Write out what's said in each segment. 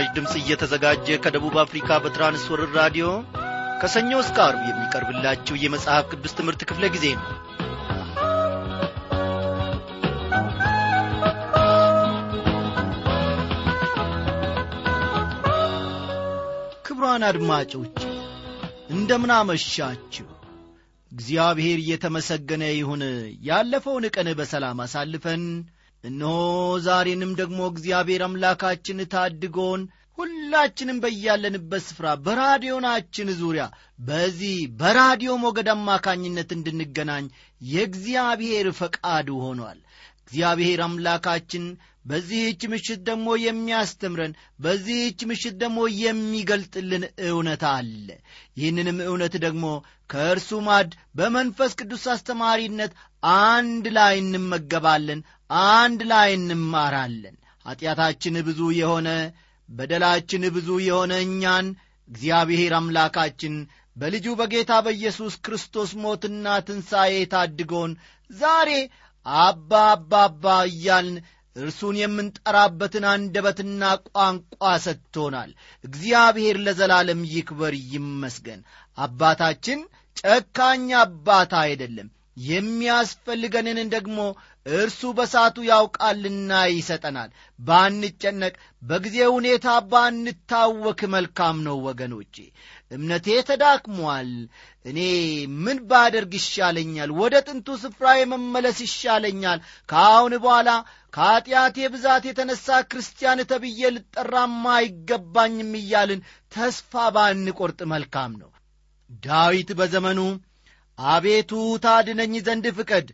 በምስራች ድምፅ እየተዘጋጀ ከደቡብ አፍሪካ በትራንስወርር ራዲዮ ከሰኞ እስከ አርብ የሚቀርብላችሁ የመጽሐፍ ቅዱስ ትምህርት ክፍለ ጊዜ ነው። ክብሯን አድማጮች እንደምን አመሻችሁ። እግዚአብሔር እየተመሰገነ ይሁን። ያለፈውን ቀን በሰላም አሳልፈን። እነሆ ዛሬንም ደግሞ እግዚአብሔር አምላካችን ታድጎን ሁላችንም በያለንበት ስፍራ በራዲዮናችን ዙሪያ በዚህ በራዲዮ ሞገድ አማካኝነት እንድንገናኝ የእግዚአብሔር ፈቃዱ ሆኗል። እግዚአብሔር አምላካችን በዚህች ምሽት ደግሞ የሚያስተምረን በዚህች ምሽት ደግሞ የሚገልጥልን እውነት አለ። ይህንንም እውነት ደግሞ ከእርሱ ማድ በመንፈስ ቅዱስ አስተማሪነት አንድ ላይ እንመገባለን አንድ ላይ እንማራለን። ኀጢአታችን ብዙ የሆነ በደላችን ብዙ የሆነ እኛን እግዚአብሔር አምላካችን በልጁ በጌታ በኢየሱስ ክርስቶስ ሞትና ትንሣኤ ታድጎን ዛሬ አባ አባ አባ እያልን እርሱን የምንጠራበትን አንደበትና ቋንቋ ሰጥቶናል። እግዚአብሔር ለዘላለም ይክበር ይመስገን። አባታችን ጨካኝ አባት አይደለም። የሚያስፈልገንን ደግሞ እርሱ በሳቱ ያውቃልና ይሰጠናል። ባንጨነቅ በጊዜ ሁኔታ ባንታወክ መልካም ነው ወገኖቼ። እምነቴ ተዳክሟል እኔ ምን ባደርግ ይሻለኛል? ወደ ጥንቱ ስፍራ የመመለስ ይሻለኛል። ከአሁን በኋላ ከኀጢአቴ ብዛት የተነሣ ክርስቲያን ተብዬ ልጠራማ አይገባኝም እያልን ተስፋ ባንቈርጥ መልካም ነው። ዳዊት በዘመኑ አቤቱ ታድነኝ ዘንድ ፍቀድ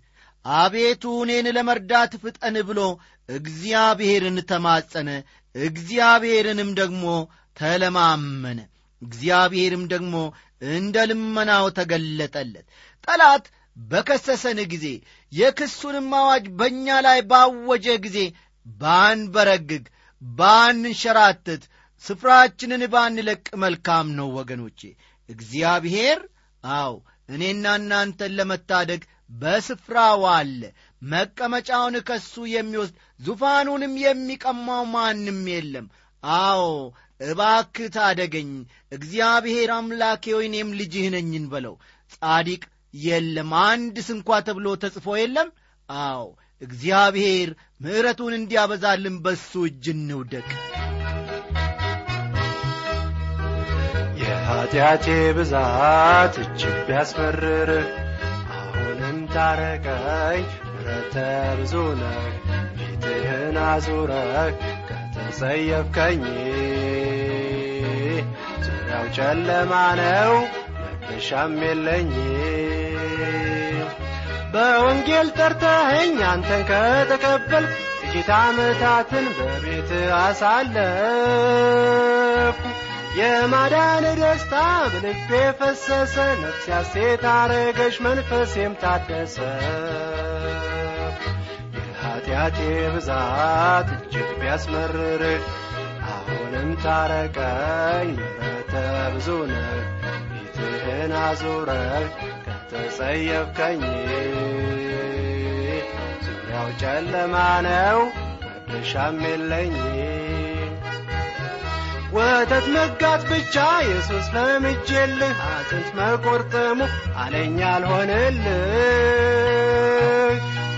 አቤቱ እኔን ለመርዳት ፍጠን ብሎ እግዚአብሔርን ተማጸነ። እግዚአብሔርንም ደግሞ ተለማመነ። እግዚአብሔርም ደግሞ እንደ ልመናው ተገለጠለት። ጠላት በከሰሰን ጊዜ የክሱንም አዋጅ በእኛ ላይ ባወጀ ጊዜ ባንበረግግ ባንንሸራትት ስፍራችንን ባንለቅ መልካም ነው ወገኖቼ። እግዚአብሔር አው እኔና እናንተን ለመታደግ በስፍራው አለ። መቀመጫውን ከሱ የሚወስድ ዙፋኑንም የሚቀማው ማንም የለም። አዎ እባክ ታደገኝ። እግዚአብሔር አምላኬ ሆይ ልጅህ ነኝን በለው። ጻዲቅ የለም። አንድ ስንኳ ተብሎ ተጽፎ የለም? አዎ እግዚአብሔር ምሕረቱን እንዲያበዛልን በሱ እጅ እንውደቅ። የኀጢአቴ ብዛት እጅግ ቢያስመርር አሁንም ታረቀኝ። ምረተ ብዙ ነህ ፊትህን አዙረህ ከተጸየፍከኝ ዙሪያው ጨለማ ነው። መነሻም የለኝ በወንጌል ጠርተኸኝ አንተን ከተቀበል ጥቂት ዓመታትን በቤት አሳለፍኩ የማዳን ደስታ በልቤ ፈሰሰ ነፍስ ያሴት አረገሽ መንፈሴም ታደሰ። የኀጢአቴ ብዛት እጅግ ቢያስመርር አሁንም ታረቀኝ ምሕረተ ብዙ ነህ ፊትህን አዙረህ ከተጸየፍከኝ ዙሪያው ጨለማ ነው መድረሻም የለኝ ወተት መጋት ብቻ ኢየሱስ ለምጄልህ አጥንት መቆርጠሙ አለኝ አልሆንልህ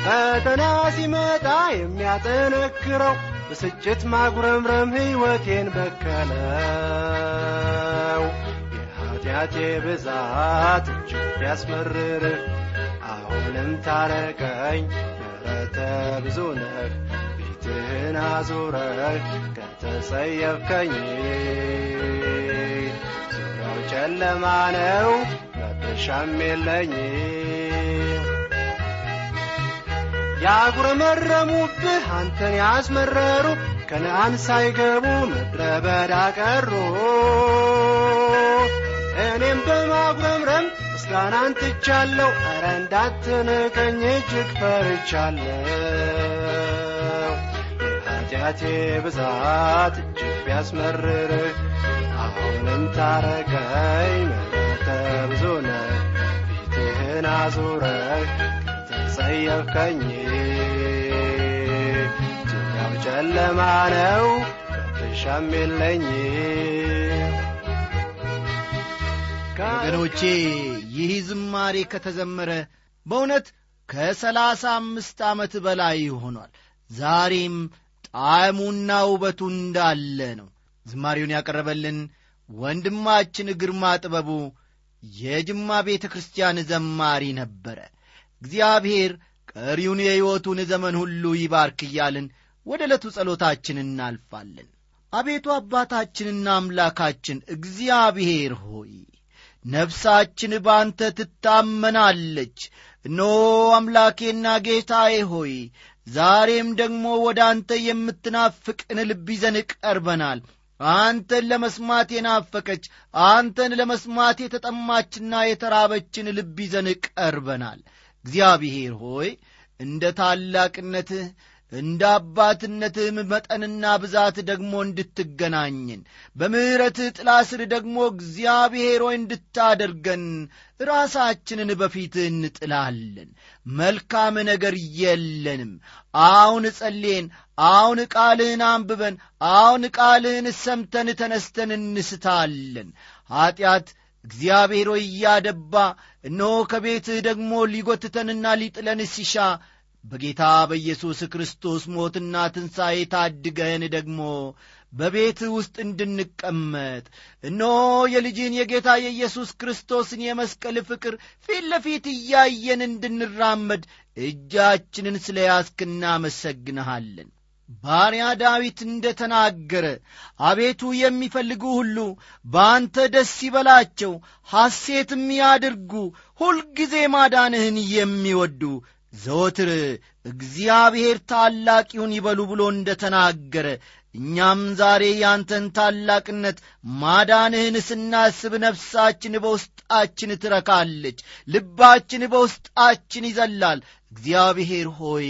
ፈተና ሲመጣ የሚያጠነክረው ብስጭት ማጉረምረም ሕይወቴን በከለው። የኀጢአቴ ብዛት እጅግ ቢያስመርር አሁንም ታረቀኝ ምሕረተ ብዙ ነህ ፊትህን አዙረህ ከተጸየፍከኝ። ዙሪያው ጨለማ ነው መድረሻም የለኝ። ያጉረመረሙብህ አንተን ያስመረሩ ከነአን ሳይገቡ ምድረ በዳ ቀሩ። እኔም በማጉረምረም ምስጋናን ትቻለሁ ኧረ እንዳትንቀኝ እጅግ ፈርቻለሁ የኀጢአቴ ብዛት እጅግ ቢያስመርር አሁንም ታረቀኝ ምሕረተ ብዙ ነህ ፊትህን አዙረህ ከተጸየፍከኝ ዙሪያው ጨለማ ነው መድረሻም የለኝ። ወገኖቼ ይህ ዝማሬ ከተዘመረ በእውነት ከሰላሳ አምስት ዓመት በላይ ሆኗል። ዛሬም ጣዕሙና ውበቱ እንዳለ ነው። ዝማሬውን ያቀረበልን ወንድማችን ግርማ ጥበቡ የጅማ ቤተ ክርስቲያን ዘማሪ ነበረ። እግዚአብሔር ቀሪውን የሕይወቱን ዘመን ሁሉ ይባርክ እያልን ወደ ዕለቱ ጸሎታችን እናልፋለን። አቤቱ አባታችንና አምላካችን እግዚአብሔር ሆይ ነፍሳችን ባንተ ትታመናለች። እነሆ አምላኬና ጌታዬ ሆይ ዛሬም ደግሞ ወደ አንተ የምትናፍቅን ልብ ይዘን ቀርበናል። አንተን ለመስማት የናፈቀች አንተን ለመስማት የተጠማችና የተራበችን ልብ ይዘን ቀርበናል። እግዚአብሔር ሆይ እንደ ታላቅነትህ እንደ አባትነትህም መጠንና ብዛት ደግሞ እንድትገናኝን በምሕረትህ ጥላ ስር ደግሞ እግዚአብሔር ሆይ እንድታደርገን ራሳችንን በፊትህ እንጥላለን። መልካም ነገር የለንም። አሁን ጸሌን አሁን ቃልህን አንብበን አሁን ቃልህን ሰምተን ተነስተን እንስታለን። ኀጢአት እግዚአብሔር ሆይ እያደባ እነሆ ከቤትህ ደግሞ ሊጐትተንና ሊጥለን ሲሻ በጌታ በኢየሱስ ክርስቶስ ሞትና ትንሣኤ ታድገን ደግሞ በቤትህ ውስጥ እንድንቀመጥ። እነሆ የልጅን የጌታ የኢየሱስ ክርስቶስን የመስቀል ፍቅር ፊት ለፊት እያየን እንድንራመድ እጃችንን ስለ ያስክ እናመሰግንሃለን። ባሪያ ዳዊት እንደ ተናገረ አቤቱ የሚፈልጉ ሁሉ በአንተ ደስ ይበላቸው ሐሴትም ያድርጉ ሁልጊዜ ማዳንህን የሚወዱ ዘወትር እግዚአብሔር ታላቅ ይሁን ይበሉ ብሎ እንደ ተናገረ እኛም ዛሬ ያንተን ታላቅነት ማዳንህን ስናስብ ነፍሳችን በውስጣችን ትረካለች ልባችን በውስጣችን ይዘላል። እግዚአብሔር ሆይ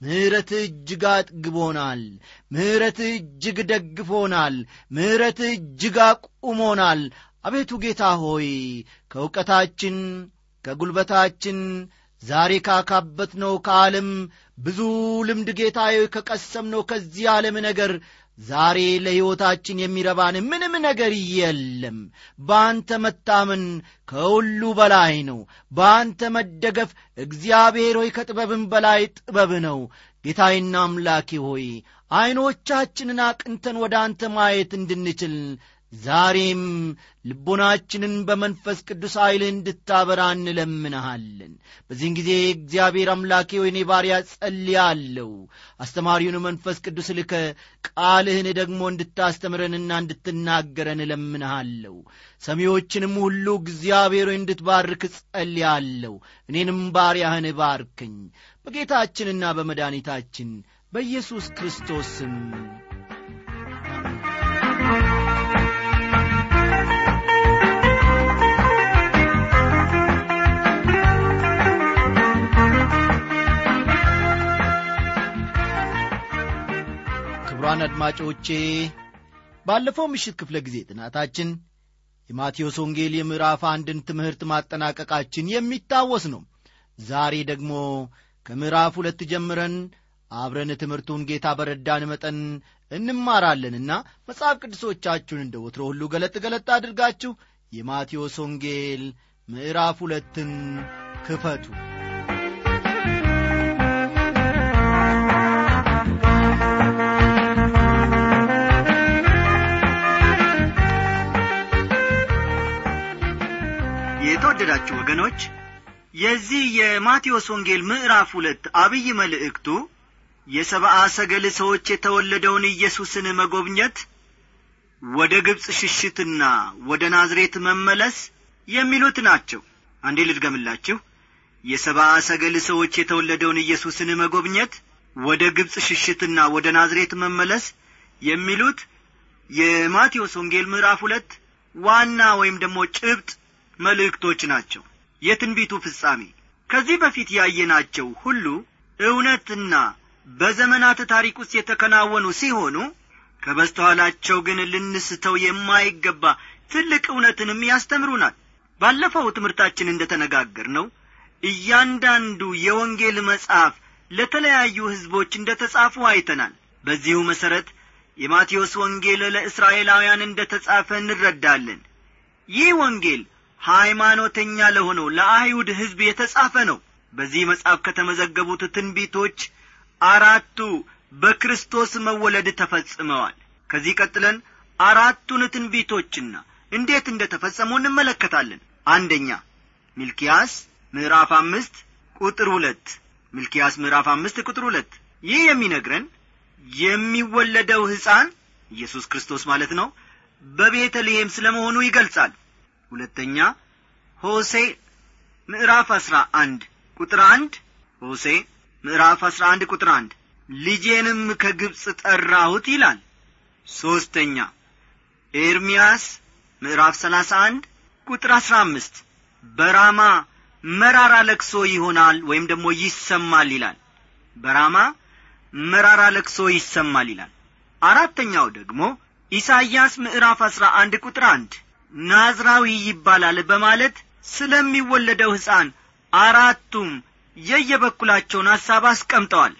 ምሕረትህ እጅግ አጥግቦናል ምሕረትህ እጅግ ደግፎናል ምሕረትህ እጅግ አቁሞናል። አቤቱ ጌታ ሆይ ከእውቀታችን ከጒልበታችን ዛሬ ካካበት ነው ከዓለም ብዙ ልምድ ጌታዬ ከቀሰምነው ከዚህ ዓለም ነገር ዛሬ ለሕይወታችን የሚረባን ምንም ነገር የለም። በአንተ መታመን ከሁሉ በላይ ነው። በአንተ መደገፍ እግዚአብሔር ሆይ ከጥበብም በላይ ጥበብ ነው። ጌታዬና አምላኬ ሆይ ዐይኖቻችንን አቅንተን ወደ አንተ ማየት እንድንችል ዛሬም ልቦናችንን በመንፈስ ቅዱስ ኃይል እንድታበራ እንለምንሃለን። በዚህን ጊዜ እግዚአብሔር አምላኬ ወይኔ ባሪያ ጸልያለሁ። አስተማሪውን መንፈስ ቅዱስ ልከ ቃልህን ደግሞ እንድታስተምረንና እንድትናገረን እለምንሃለሁ። ሰሚዎችንም ሁሉ እግዚአብሔር እንድትባርክ ጸልያለሁ። እኔንም ባሪያህን ባርከኝ። በጌታችንና በመድኃኒታችን በኢየሱስ ክርስቶስ ክቡራን አድማጮቼ። ባለፈው ምሽት ክፍለ ጊዜ ጥናታችን የማቴዎስ ወንጌል የምዕራፍ አንድን ትምህርት ማጠናቀቃችን የሚታወስ ነው። ዛሬ ደግሞ ከምዕራፍ ሁለት ጀምረን አብረን ትምህርቱን ጌታ በረዳን መጠን እንማራለንና መጽሐፍ ቅዱሶቻችሁን እንደ ወትሮ ሁሉ ገለጥ ገለጥ አድርጋችሁ የማቴዎስ ወንጌል ምዕራፍ ሁለትን ክፈቱ የተወደዳችሁ ወገኖች የዚህ የማቴዎስ ወንጌል ምዕራፍ ሁለት አብይ መልእክቱ የሰብአ ሰገል ሰዎች የተወለደውን ኢየሱስን መጎብኘት ወደ ግብፅ ሽሽትና ወደ ናዝሬት መመለስ የሚሉት ናቸው። አንዴ ልድገምላችሁ። የሰብአ ሰገል ሰዎች የተወለደውን ኢየሱስን መጎብኘት ወደ ግብፅ ሽሽትና ወደ ናዝሬት መመለስ የሚሉት የማቴዎስ ወንጌል ምዕራፍ ሁለት ዋና ወይም ደግሞ ጭብጥ መልእክቶች ናቸው። የትንቢቱ ፍጻሜ። ከዚህ በፊት ያየናቸው ሁሉ እውነትና በዘመናት ታሪክ ውስጥ የተከናወኑ ሲሆኑ ከበስተኋላቸው ግን ልንስተው የማይገባ ትልቅ እውነትንም ያስተምሩናል። ባለፈው ትምህርታችን እንደ ተነጋገር ነው እያንዳንዱ የወንጌል መጽሐፍ ለተለያዩ ሕዝቦች እንደ ተጻፉ አይተናል። በዚሁ መሠረት የማቴዎስ ወንጌል ለእስራኤላውያን እንደ ተጻፈ እንረዳለን። ይህ ወንጌል ሃይማኖተኛ ለሆነው ለአይሁድ ሕዝብ የተጻፈ ነው። በዚህ መጽሐፍ ከተመዘገቡት ትንቢቶች አራቱ በክርስቶስ መወለድ ተፈጽመዋል። ከዚህ ቀጥለን አራቱን ትንቢቶችና እንዴት እንደ ተፈጸሙ እንመለከታለን። አንደኛ ሚልኪያስ ምዕራፍ አምስት ቁጥር ሁለት። ሚልኪያስ ምዕራፍ አምስት ቁጥር ሁለት። ይህ የሚነግረን የሚወለደው ሕፃን ኢየሱስ ክርስቶስ ማለት ነው በቤተልሔም ስለ መሆኑ ይገልጻል ሁለተኛ ሆሴ ምዕራፍ አስራ አንድ ቁጥር አንድ ሆሴ ምዕራፍ አስራ አንድ ቁጥር አንድ ልጄንም ከግብፅ ጠራሁት ይላል። ሦስተኛ ኤርምያስ ምዕራፍ ሰላሳ አንድ ቁጥር አስራ አምስት በራማ መራራ ለቅሶ ይሆናል ወይም ደግሞ ይሰማል ይላል። በራማ መራራ ለቅሶ ይሰማል ይላል። አራተኛው ደግሞ ኢሳይያስ ምዕራፍ አስራ አንድ ቁጥር አንድ ናዝራዊ ይባላል በማለት ስለሚወለደው ሕፃን አራቱም የየበኩላቸውን ሐሳብ አስቀምጠዋል።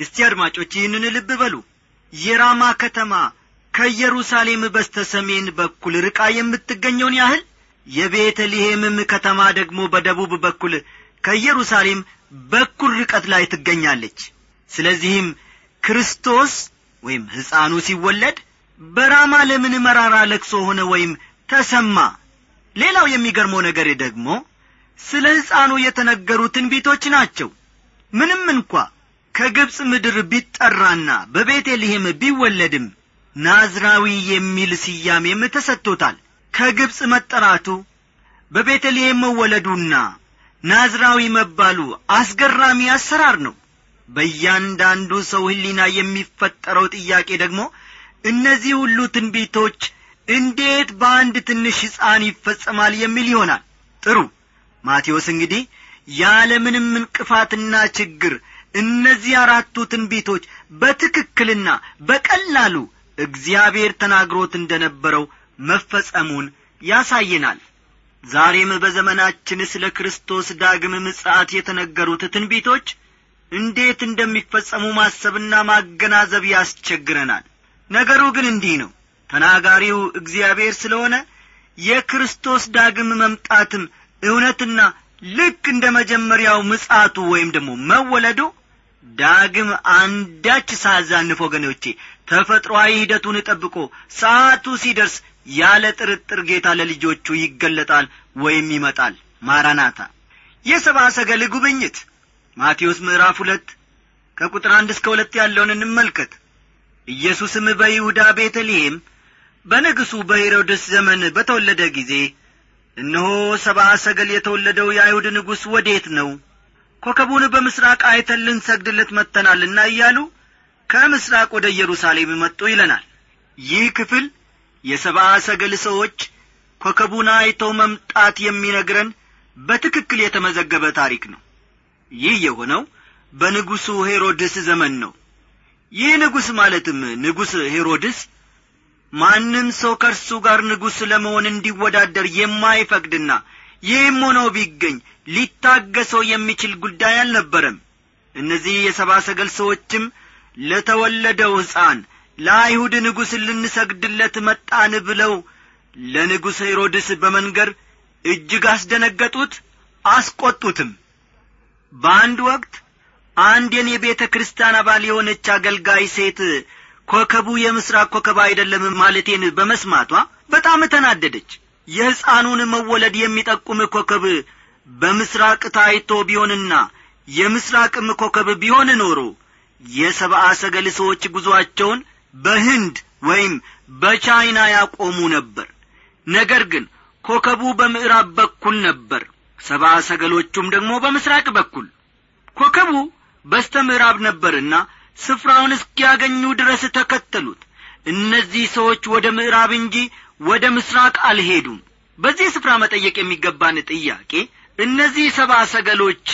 እስቲ አድማጮች ይህንን ልብ በሉ። የራማ ከተማ ከኢየሩሳሌም በስተ ሰሜን በኩል ርቃ የምትገኘውን ያህል የቤተልሔምም ከተማ ደግሞ በደቡብ በኩል ከኢየሩሳሌም በኩል ርቀት ላይ ትገኛለች። ስለዚህም ክርስቶስ ወይም ሕፃኑ ሲወለድ በራማ ለምን መራራ ለቅሶ ሆነ ወይም ተሰማ። ሌላው የሚገርመው ነገር ደግሞ ስለ ሕፃኑ የተነገሩ ትንቢቶች ናቸው። ምንም እንኳ ከግብፅ ምድር ቢጠራና በቤተልሔም ቢወለድም ናዝራዊ የሚል ስያሜም ተሰጥቶታል። ከግብፅ መጠራቱ በቤተልሔም መወለዱና ናዝራዊ መባሉ አስገራሚ አሰራር ነው። በእያንዳንዱ ሰው ሕሊና የሚፈጠረው ጥያቄ ደግሞ እነዚህ ሁሉ ትንቢቶች እንዴት በአንድ ትንሽ ሕፃን ይፈጸማል የሚል ይሆናል? ጥሩ። ማቴዎስ እንግዲህ ያለምንም እንቅፋትና ችግር እነዚህ አራቱ ትንቢቶች በትክክልና በቀላሉ እግዚአብሔር ተናግሮት እንደ ነበረው መፈጸሙን ያሳየናል። ዛሬም በዘመናችን ስለ ክርስቶስ ዳግም ምጽአት የተነገሩት ትንቢቶች እንዴት እንደሚፈጸሙ ማሰብና ማገናዘብ ያስቸግረናል። ነገሩ ግን እንዲህ ነው ተናጋሪው እግዚአብሔር ስለሆነ የክርስቶስ ዳግም መምጣትም እውነትና ልክ እንደ መጀመሪያው ምጻቱ ወይም ደግሞ መወለዱ ዳግም አንዳች ሳዛንፍ ወገኖቼ ተፈጥሮአዊ ሂደቱን ጠብቆ ሰዓቱ ሲደርስ ያለ ጥርጥር ጌታ ለልጆቹ ይገለጣል ወይም ይመጣል። ማራናታ የሰብአ ሰገል ጉብኝት ማቴዎስ ምዕራፍ ሁለት ከቁጥር አንድ እስከ ሁለት ያለውን እንመልከት። ኢየሱስም በይሁዳ ቤተልሔም በንጉሡ በሄሮድስ ዘመን በተወለደ ጊዜ እነሆ ሰብአ ሰገል የተወለደው የአይሁድ ንጉሥ ወዴት ነው? ኮከቡን በምስራቅ አይተን ልንሰግድለት መጥተናልና እያሉ ከምስራቅ ወደ ኢየሩሳሌም መጡ ይለናል። ይህ ክፍል የሰብአ ሰገል ሰዎች ኮከቡን አይተው መምጣት የሚነግረን በትክክል የተመዘገበ ታሪክ ነው። ይህ የሆነው በንጉሡ ሄሮድስ ዘመን ነው። ይህ ንጉሥ ማለትም ንጉሥ ሄሮድስ ማንም ሰው ከእርሱ ጋር ንጉሥ ለመሆን እንዲወዳደር የማይፈቅድና ይህም ሆነው ቢገኝ ሊታገሰው የሚችል ጉዳይ አልነበረም። እነዚህ የሰባ ሰገል ሰዎችም ለተወለደው ሕፃን ለአይሁድ ንጉሥ ልንሰግድለት መጣን ብለው ለንጉሥ ሄሮድስ በመንገር እጅግ አስደነገጡት አስቈጡትም በአንድ ወቅት አንድ የኔ ቤተ ክርስቲያን አባል የሆነች አገልጋይ ሴት ኮከቡ የምስራቅ ኮከብ አይደለም ማለቴን በመስማቷ በጣም ተናደደች። የሕፃኑን መወለድ የሚጠቁም ኮከብ በምስራቅ ታይቶ ቢሆንና የምስራቅም ኮከብ ቢሆን ኖሮ የሰብአ ሰገል ሰዎች ጉዞአቸውን በህንድ ወይም በቻይና ያቆሙ ነበር። ነገር ግን ኮከቡ በምዕራብ በኩል ነበር ሰብአ ሰገሎቹም ደግሞ በምስራቅ በኩል። ኮከቡ በስተ ምዕራብ ነበርና ስፍራውን እስኪያገኙ ድረስ ተከተሉት። እነዚህ ሰዎች ወደ ምዕራብ እንጂ ወደ ምስራቅ አልሄዱም። በዚህ ስፍራ መጠየቅ የሚገባን ጥያቄ እነዚህ ሰባ ሰገሎች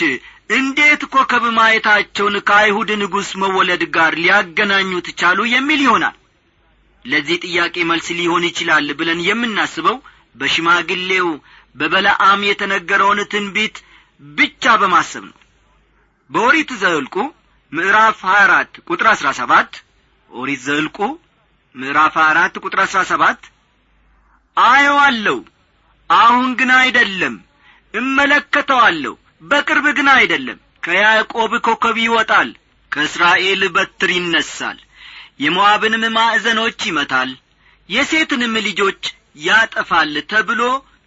እንዴት ኮከብ ማየታቸውን ከአይሁድ ንጉሥ መወለድ ጋር ሊያገናኙት ቻሉ የሚል ይሆናል? ለዚህ ጥያቄ መልስ ሊሆን ይችላል ብለን የምናስበው በሽማግሌው በበለአም የተነገረውን ትንቢት ብቻ በማሰብ ነው። በኦሪት ዘልቁ ምዕራፍ 24 ቁጥር 17 ኦሪት ዘልቁ ምዕራፍ 24 ቁጥር 17 አየዋለሁ አሁን ግን አይደለም እመለከተዋለሁ በቅርብ ግን አይደለም። ከያዕቆብ ኮከብ ይወጣል ከእስራኤል በትር ይነሳል የሞዓብንም ማዕዘኖች ይመታል የሴትንም ልጆች ያጠፋል ተብሎ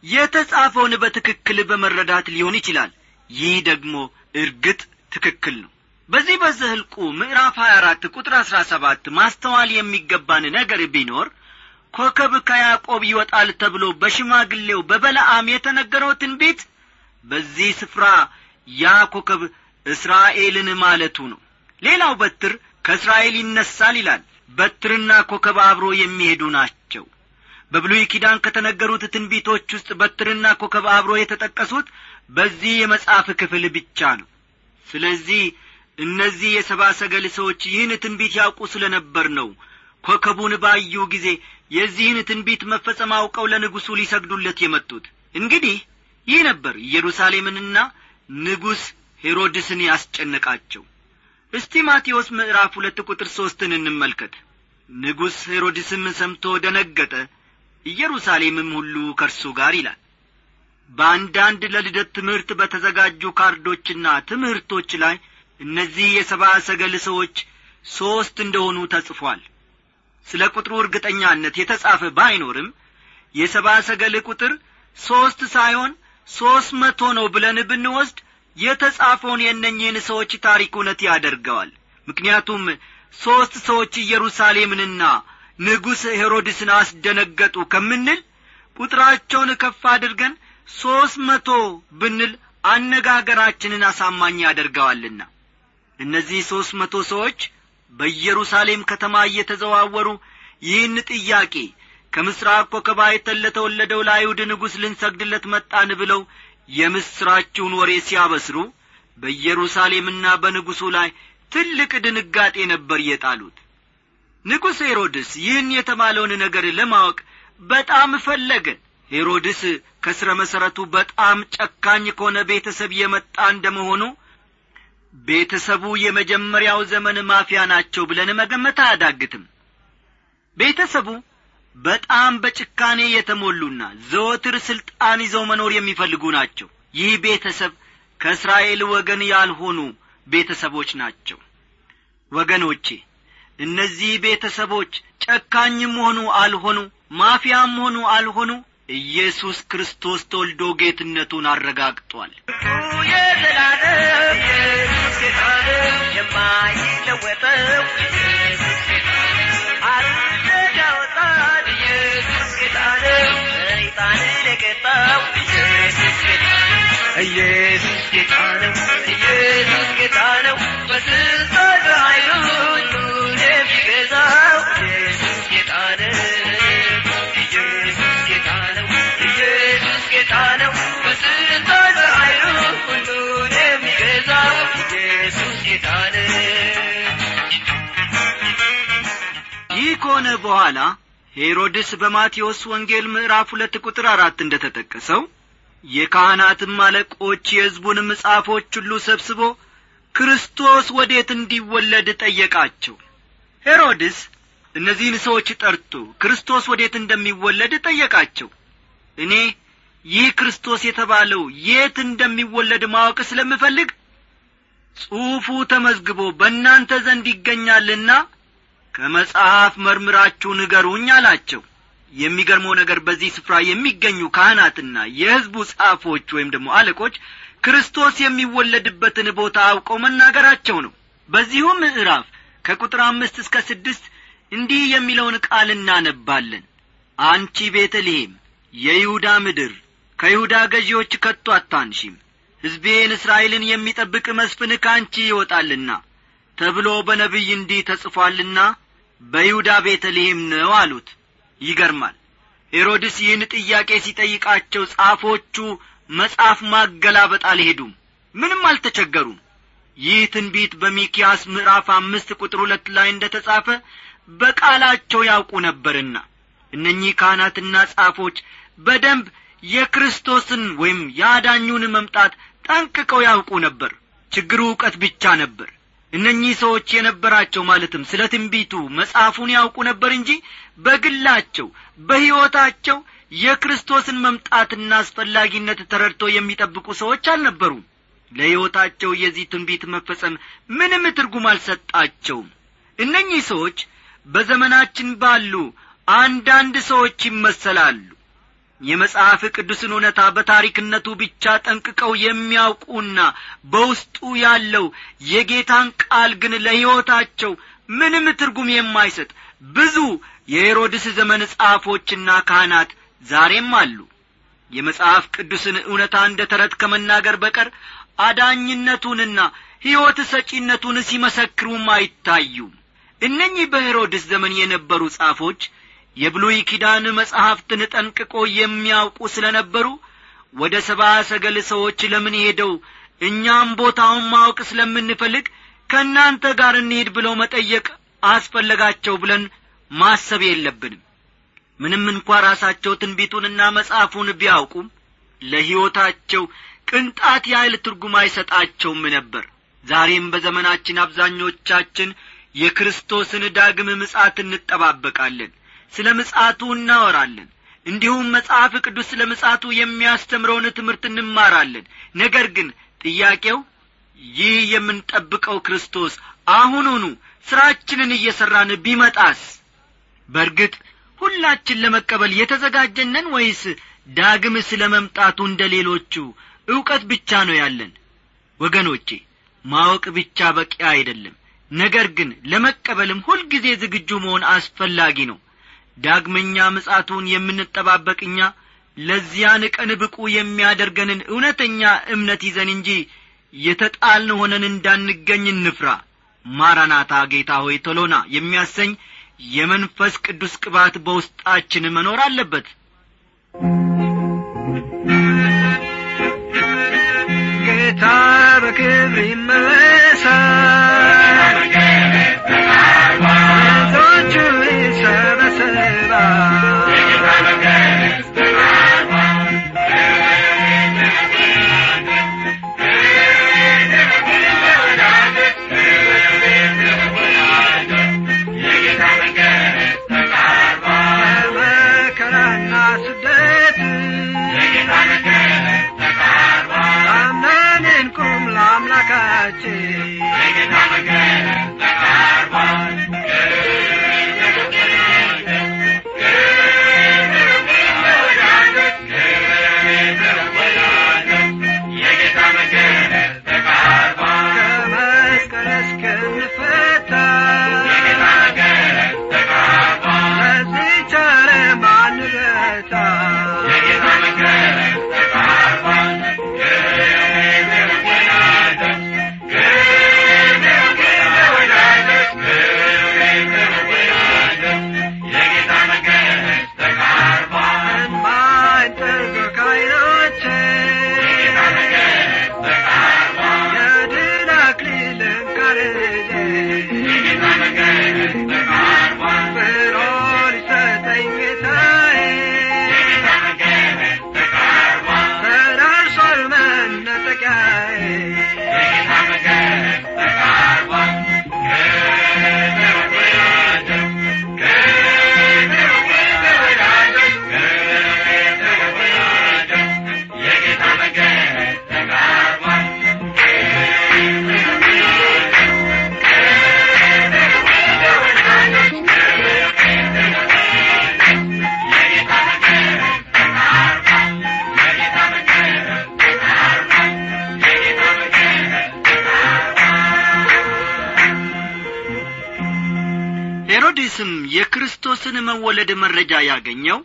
የተጻፈውን በትክክል በመረዳት ሊሆን ይችላል። ይህ ደግሞ እርግጥ ትክክል ነው በዚህ በዘህልቁ ምዕራፍ 24 ቁጥር 17 ማስተዋል የሚገባን ነገር ቢኖር ኮከብ ከያዕቆብ ይወጣል ተብሎ በሽማግሌው በበለዓም የተነገረው ትንቢት በዚህ ስፍራ ያ ኮከብ እስራኤልን ማለቱ ነው። ሌላው በትር ከእስራኤል ይነሳል ይላል። በትርና ኮከብ አብሮ የሚሄዱ ናቸው። በብሉይ ኪዳን ከተነገሩት ትንቢቶች ውስጥ በትርና ኮከብ አብሮ የተጠቀሱት በዚህ የመጽሐፍ ክፍል ብቻ ነው። ስለዚህ እነዚህ የሰባ ሰገል ሰዎች ይህን ትንቢት ያውቁ ስለ ነበር ነው። ኮከቡን ባዩ ጊዜ የዚህን ትንቢት መፈጸም አውቀው ለንጉሡ ሊሰግዱለት የመጡት። እንግዲህ ይህ ነበር ኢየሩሳሌምንና ንጉሥ ሄሮድስን ያስጨነቃቸው። እስቲ ማቴዎስ ምዕራፍ ሁለት ቁጥር ሦስትን እንመልከት። ንጉሥ ሄሮድስም ሰምቶ ደነገጠ። ኢየሩሳሌምም ሁሉ ከእርሱ ጋር ይላል። በአንዳንድ ለልደት ትምህርት በተዘጋጁ ካርዶችና ትምህርቶች ላይ እነዚህ የሰባ ሰገል ሰዎች ሦስት እንደሆኑ ተጽፏል። ስለ ቁጥሩ እርግጠኛነት የተጻፈ ባይኖርም የሰባ ሰገል ቁጥር ሦስት ሳይሆን ሦስት መቶ ነው ብለን ብንወስድ የተጻፈውን የእነኝህን ሰዎች ታሪክ እውነት ያደርገዋል። ምክንያቱም ሦስት ሰዎች ኢየሩሳሌምንና ንጉሥ ሄሮድስን አስደነገጡ ከምንል ቁጥራቸውን ከፍ አድርገን ሦስት መቶ ብንል አነጋገራችንን አሳማኝ ያደርገዋልና እነዚህ ሦስት መቶ ሰዎች በኢየሩሳሌም ከተማ እየተዘዋወሩ ይህን ጥያቄ ከምሥራቅ ኮከብ አይተን ለተወለደው ለአይሁድ ንጉሥ ልንሰግድለት መጣን ብለው የምሥራችውን ወሬ ሲያበስሩ በኢየሩሳሌምና በንጉሡ ላይ ትልቅ ድንጋጤ ነበር የጣሉት። ንጉሥ ሄሮድስ ይህን የተባለውን ነገር ለማወቅ በጣም ፈለገ። ሄሮድስ ከሥረ መሠረቱ በጣም ጨካኝ ከሆነ ቤተሰብ የመጣ እንደመሆኑ ቤተሰቡ የመጀመሪያው ዘመን ማፊያ ናቸው ብለን መገመት አያዳግትም። ቤተሰቡ በጣም በጭካኔ የተሞሉና ዘወትር ሥልጣን ይዘው መኖር የሚፈልጉ ናቸው። ይህ ቤተሰብ ከእስራኤል ወገን ያልሆኑ ቤተሰቦች ናቸው። ወገኖቼ እነዚህ ቤተሰቦች ጨካኝም ሆኑ አልሆኑ ማፊያም ሆኑ አልሆኑ ኢየሱስ ክርስቶስ ተወልዶ ጌትነቱን አረጋግጧል። የዘላለም የማይለወጠው ያወጣል ኢየሱስ ጌታ ነው ሰይጣንን የቀጣው ኢየሱስ ጌታ ነው ኢየሱስ ጌታ ነው ኢየሱስ ይህ ከሆነ በኋላ ሄሮድስ በማቴዎስ ወንጌል ምዕራፍ ሁለት ቁጥር አራት እንደ ተጠቀሰው የካህናትም አለቆች የሕዝቡንም መጻፎች ሁሉ ሰብስቦ ክርስቶስ ወዴት እንዲወለድ ጠየቃቸው? ሄሮድስ እነዚህን ሰዎች ጠርቶ ክርስቶስ ወዴት እንደሚወለድ ጠየቃቸው። እኔ ይህ ክርስቶስ የተባለው የት እንደሚወለድ ማወቅ ስለምፈልግ ጽሑፉ ተመዝግቦ በእናንተ ዘንድ ይገኛልና ከመጽሐፍ መርምራችሁ ንገሩኝ አላቸው። የሚገርመው ነገር በዚህ ስፍራ የሚገኙ ካህናትና የሕዝቡ ጻፎች ወይም ደግሞ አለቆች ክርስቶስ የሚወለድበትን ቦታ አውቀው መናገራቸው ነው። በዚሁ ምዕራፍ ከቁጥር አምስት እስከ ስድስት እንዲህ የሚለውን ቃል እናነባለን። አንቺ ቤተልሔም የይሁዳ ምድር ከይሁዳ ገዢዎች ከቶ አታንሺም። ሕዝቤን እስራኤልን የሚጠብቅ መስፍን ከአንቺ ይወጣልና ተብሎ በነቢይ እንዲህ ተጽፏልና በይሁዳ ቤተልሔም ነው አሉት። ይገርማል። ሄሮድስ ይህን ጥያቄ ሲጠይቃቸው ጻፎቹ መጽሐፍ ማገላበጥ አልሄዱም ምንም አልተቸገሩም። ይህ ትንቢት በሚኪያስ ምዕራፍ አምስት ቁጥር ሁለት ላይ እንደ ተጻፈ በቃላቸው ያውቁ ነበርና እነኚህ ካህናትና ጻፎች በደንብ የክርስቶስን ወይም የአዳኙን መምጣት ጠንቅቀው ያውቁ ነበር። ችግሩ ዕውቀት ብቻ ነበር እነኚህ ሰዎች የነበራቸው ማለትም ስለ ትንቢቱ መጽሐፉን ያውቁ ነበር እንጂ በግላቸው በሕይወታቸው የክርስቶስን መምጣትና አስፈላጊነት ተረድቶ የሚጠብቁ ሰዎች አልነበሩም። ለሕይወታቸው የዚህ ትንቢት መፈጸም ምንም ትርጉም አልሰጣቸውም። እነኚህ ሰዎች በዘመናችን ባሉ አንዳንድ ሰዎች ይመሰላሉ የመጽሐፍ ቅዱስን እውነታ በታሪክነቱ ብቻ ጠንቅቀው የሚያውቁና በውስጡ ያለው የጌታን ቃል ግን ለሕይወታቸው ምንም ትርጉም የማይሰጥ ብዙ የሄሮድስ ዘመን ጻፎችና ካህናት ዛሬም አሉ። የመጽሐፍ ቅዱስን እውነታ እንደ ተረት ከመናገር በቀር አዳኝነቱንና ሕይወት ሰጪነቱን ሲመሰክሩም አይታዩም። እነኚህ በሄሮድስ ዘመን የነበሩ ጻፎች የብሉይ ኪዳን መጻሕፍትን ጠንቅቆ የሚያውቁ ስለ ነበሩ ወደ ሰባ ሰገል ሰዎች ለምን ሄደው እኛም ቦታውን ማወቅ ስለምንፈልግ ከእናንተ ጋር እንሂድ ብለው መጠየቅ አስፈለጋቸው ብለን ማሰብ የለብንም። ምንም እንኳ ራሳቸው ትንቢቱንና መጽሐፉን ቢያውቁም ለሕይወታቸው ቅንጣት ያህል ትርጉም አይሰጣቸውም ነበር። ዛሬም በዘመናችን አብዛኞቻችን የክርስቶስን ዳግም ምጻት እንጠባበቃለን ስለ ምጻቱ እናወራለን። እንዲሁም መጽሐፍ ቅዱስ ስለ ምጻቱ የሚያስተምረውን ትምህርት እንማራለን። ነገር ግን ጥያቄው ይህ የምንጠብቀው ክርስቶስ አሁኑኑ ሥራችንን እየሠራን ቢመጣስ? በርግጥ ሁላችን ለመቀበል የተዘጋጀነን ወይስ ዳግም ስለ መምጣቱ እንደ ሌሎቹ ዕውቀት ብቻ ነው ያለን? ወገኖቼ ማወቅ ብቻ በቂ አይደለም። ነገር ግን ለመቀበልም ሁልጊዜ ዝግጁ መሆን አስፈላጊ ነው ዳግመኛ ምጻቱን የምንጠባበቅ እኛ ለዚያን ቀን ብቁ የሚያደርገንን እውነተኛ እምነት ይዘን እንጂ የተጣልን ሆነን እንዳንገኝ እንፍራ። ማራናታ ጌታ ሆይ ቶሎና የሚያሰኝ የመንፈስ ቅዱስ ቅባት በውስጣችን መኖር አለበት። ጌታ በክብር ይመለሳል ሄሮድስም የክርስቶስን መወለድ መረጃ ያገኘው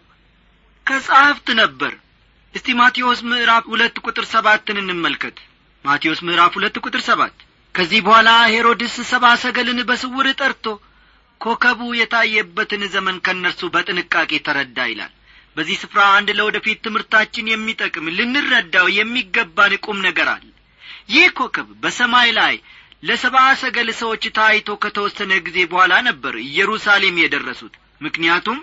ከጻሕፍት ነበር። እስቲ ማቴዎስ ምዕራፍ ሁለት ቁጥር ሰባትን እንመልከት። ማቴዎስ ምዕራፍ ሁለት ቁጥር ሰባት ከዚህ በኋላ ሄሮድስ ሰባ ሰገልን በስውር ጠርቶ ኮከቡ የታየበትን ዘመን ከእነርሱ በጥንቃቄ ተረዳ ይላል። በዚህ ስፍራ አንድ ለወደፊት ትምህርታችን የሚጠቅም ልንረዳው የሚገባን ቁም ነገር አለ። ይህ ኮከብ በሰማይ ላይ ለሰባ ሰገል ሰዎች ታይቶ ከተወሰነ ጊዜ በኋላ ነበር ኢየሩሳሌም የደረሱት። ምክንያቱም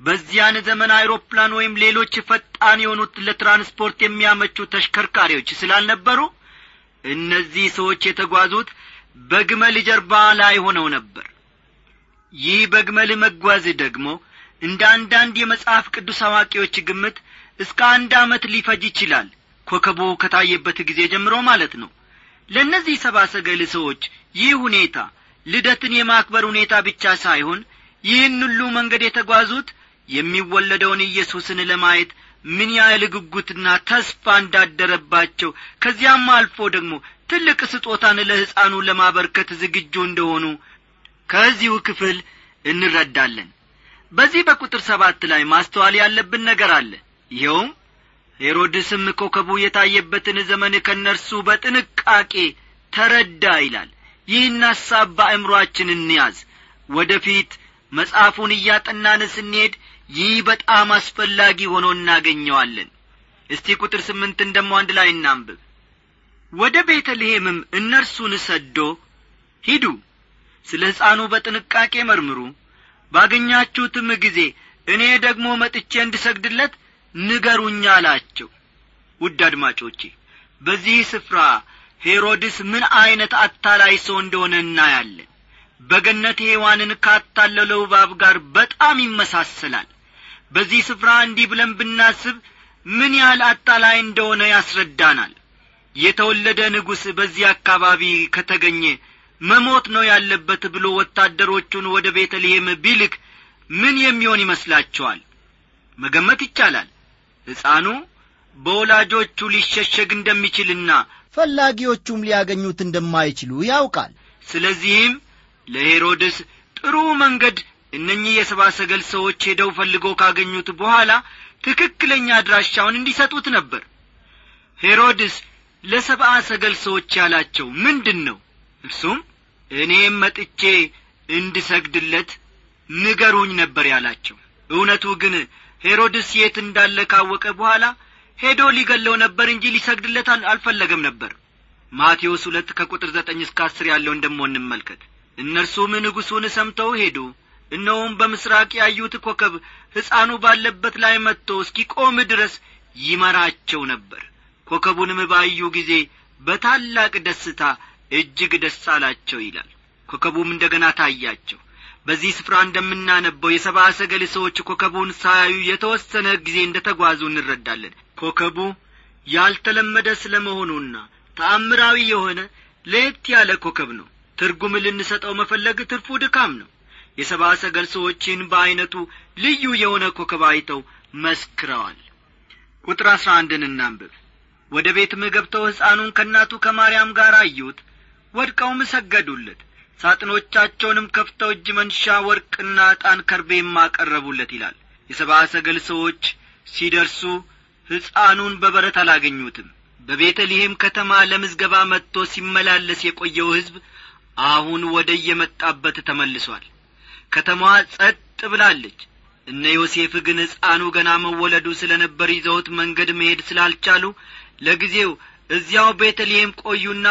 በዚያን ዘመን አይሮፕላን ወይም ሌሎች ፈጣን የሆኑት ለትራንስፖርት የሚያመቹ ተሽከርካሪዎች ስላልነበሩ እነዚህ ሰዎች የተጓዙት በግመል ጀርባ ላይ ሆነው ነበር። ይህ በግመል መጓዝ ደግሞ እንደ አንዳንድ የመጽሐፍ ቅዱስ አዋቂዎች ግምት እስከ አንድ ዓመት ሊፈጅ ይችላል። ኮከቡ ከታየበት ጊዜ ጀምሮ ማለት ነው ለእነዚህ ሰባ ሰገል ሰዎች ይህ ሁኔታ ልደትን የማክበር ሁኔታ ብቻ ሳይሆን ይህን ሁሉ መንገድ የተጓዙት የሚወለደውን ኢየሱስን ለማየት ምን ያህል ጉጉትና ተስፋ እንዳደረባቸው ከዚያም አልፎ ደግሞ ትልቅ ስጦታን ለሕፃኑ ለማበርከት ዝግጁ እንደሆኑ ከዚሁ ክፍል እንረዳለን። በዚህ በቁጥር ሰባት ላይ ማስተዋል ያለብን ነገር አለ። ይኸውም ሄሮድስም ኮከቡ የታየበትን ዘመን ከእነርሱ በጥንቃቄ ተረዳ ይላል። ይህን ሐሳብ በአእምሮአችን እንያዝ። ወደ ፊት መጽሐፉን እያጠናን ስንሄድ ይህ በጣም አስፈላጊ ሆኖ እናገኘዋለን። እስቲ ቁጥር ስምንትን ደሞ አንድ ላይ እናንብብ። ወደ ቤተልሔምም እነርሱን ሰዶ ሂዱ ስለ ሕፃኑ በጥንቃቄ መርምሩ። ባገኛችሁትም ጊዜ እኔ ደግሞ መጥቼ እንድሰግድለት ንገሩኛ አላቸው። ውድ አድማጮቼ በዚህ ስፍራ ሄሮድስ ምን ዐይነት አታላይ ሰው እንደሆነ እናያለን። በገነት ሔዋንን ካታለለው እባብ ጋር በጣም ይመሳሰላል። በዚህ ስፍራ እንዲህ ብለን ብናስብ ምን ያህል አታላይ እንደሆነ ያስረዳናል። የተወለደ ንጉሥ በዚህ አካባቢ ከተገኘ መሞት ነው ያለበት ብሎ ወታደሮቹን ወደ ቤተልሔም ቢልክ ምን የሚሆን ይመስላችኋል? መገመት ይቻላል ሕፃኑ በወላጆቹ ሊሸሸግ እንደሚችልና ፈላጊዎቹም ሊያገኙት እንደማይችሉ ያውቃል። ስለዚህም ለሄሮድስ ጥሩ መንገድ እነኚህ የሰባ ሰገል ሰዎች ሄደው ፈልገው ካገኙት በኋላ ትክክለኛ አድራሻውን እንዲሰጡት ነበር። ሄሮድስ ለሰብአ ሰገል ሰዎች ያላቸው ምንድን ነው እርሱም እኔም መጥቼ እንድሰግድለት ንገሩኝ ነበር ያላቸው። እውነቱ ግን ሄሮድስ የት እንዳለ ካወቀ በኋላ ሄዶ ሊገለው ነበር እንጂ ሊሰግድለት አልፈለገም ነበር። ማቴዎስ ሁለት ከቁጥር ዘጠኝ እስከ አስር ያለውን ደሞ እንመልከት። እነርሱም ንጉሡን ሰምተው ሄዱ። እነሆም በምስራቅ ያዩት ኮከብ ሕፃኑ ባለበት ላይ መጥቶ እስኪቆም ድረስ ይመራቸው ነበር። ኮከቡንም ባዩ ጊዜ በታላቅ ደስታ እጅግ ደስ አላቸው ይላል። ኮከቡም እንደ ገና ታያቸው በዚህ ስፍራ እንደምናነበው የሰባ ሰገል ሰዎች ኮከቡን ሳያዩ የተወሰነ ጊዜ እንደ ተጓዙ እንረዳለን። ኮከቡ ያልተለመደ ስለ መሆኑና ተአምራዊ የሆነ ለየት ያለ ኮከብ ነው። ትርጉም ልንሰጠው መፈለግ ትርፉ ድካም ነው። የሰባ ሰገል ሰዎችን በዐይነቱ ልዩ የሆነ ኮከብ አይተው መስክረዋል። ቁጥር አሥራ አንድን እናንብብ። ወደ ቤትም ገብተው ሕፃኑን ከእናቱ ከማርያም ጋር አዩት። ወድቀውም ሰገዱለት ሳጥኖቻቸውንም ከፍተው እጅ መንሻ ወርቅና ዕጣን ከርቤም አቀረቡለት ይላል። የሰባ ሰገል ሰዎች ሲደርሱ ሕፃኑን በበረት አላገኙትም። በቤተልሔም ከተማ ለምዝገባ መጥቶ ሲመላለስ የቆየው ሕዝብ አሁን ወደ የመጣበት ተመልሷል። ከተማዋ ጸጥ ብላለች። እነ ዮሴፍ ግን ሕፃኑ ገና መወለዱ ስለ ነበር ይዘውት መንገድ መሄድ ስላልቻሉ ለጊዜው እዚያው ቤተልሔም ቆዩና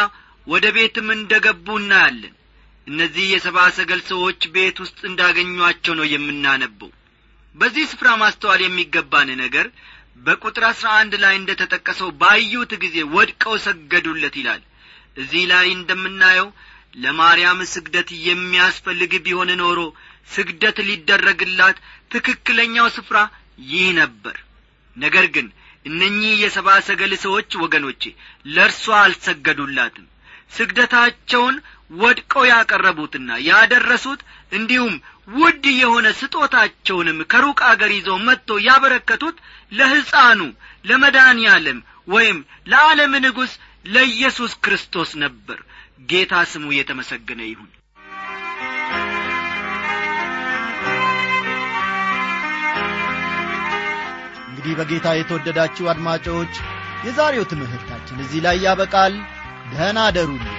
ወደ ቤትም እንደ ገቡ እናያለን እነዚህ የሰባ ሰገል ሰዎች ቤት ውስጥ እንዳገኟቸው ነው የምናነበው። በዚህ ስፍራ ማስተዋል የሚገባን ነገር በቁጥር አሥራ አንድ ላይ እንደ ተጠቀሰው ባዩት ጊዜ ወድቀው ሰገዱለት ይላል። እዚህ ላይ እንደምናየው ለማርያም ስግደት የሚያስፈልግ ቢሆን ኖሮ ስግደት ሊደረግላት ትክክለኛው ስፍራ ይህ ነበር። ነገር ግን እነኚህ የሰባ ሰገል ሰዎች ወገኖቼ ለእርሷ አልሰገዱላትም። ስግደታቸውን ወድቀው ያቀረቡትና ያደረሱት እንዲሁም ውድ የሆነ ስጦታቸውንም ከሩቅ አገር ይዘው መጥቶ ያበረከቱት ለሕፃኑ ለመድኃኔ ዓለም ወይም ለዓለም ንጉሥ ለኢየሱስ ክርስቶስ ነበር። ጌታ ስሙ የተመሰገነ ይሁን። እንግዲህ በጌታ የተወደዳችሁ አድማጮች የዛሬው ትምህርታችን እዚህ ላይ ያበቃል። ደህና አደሩልን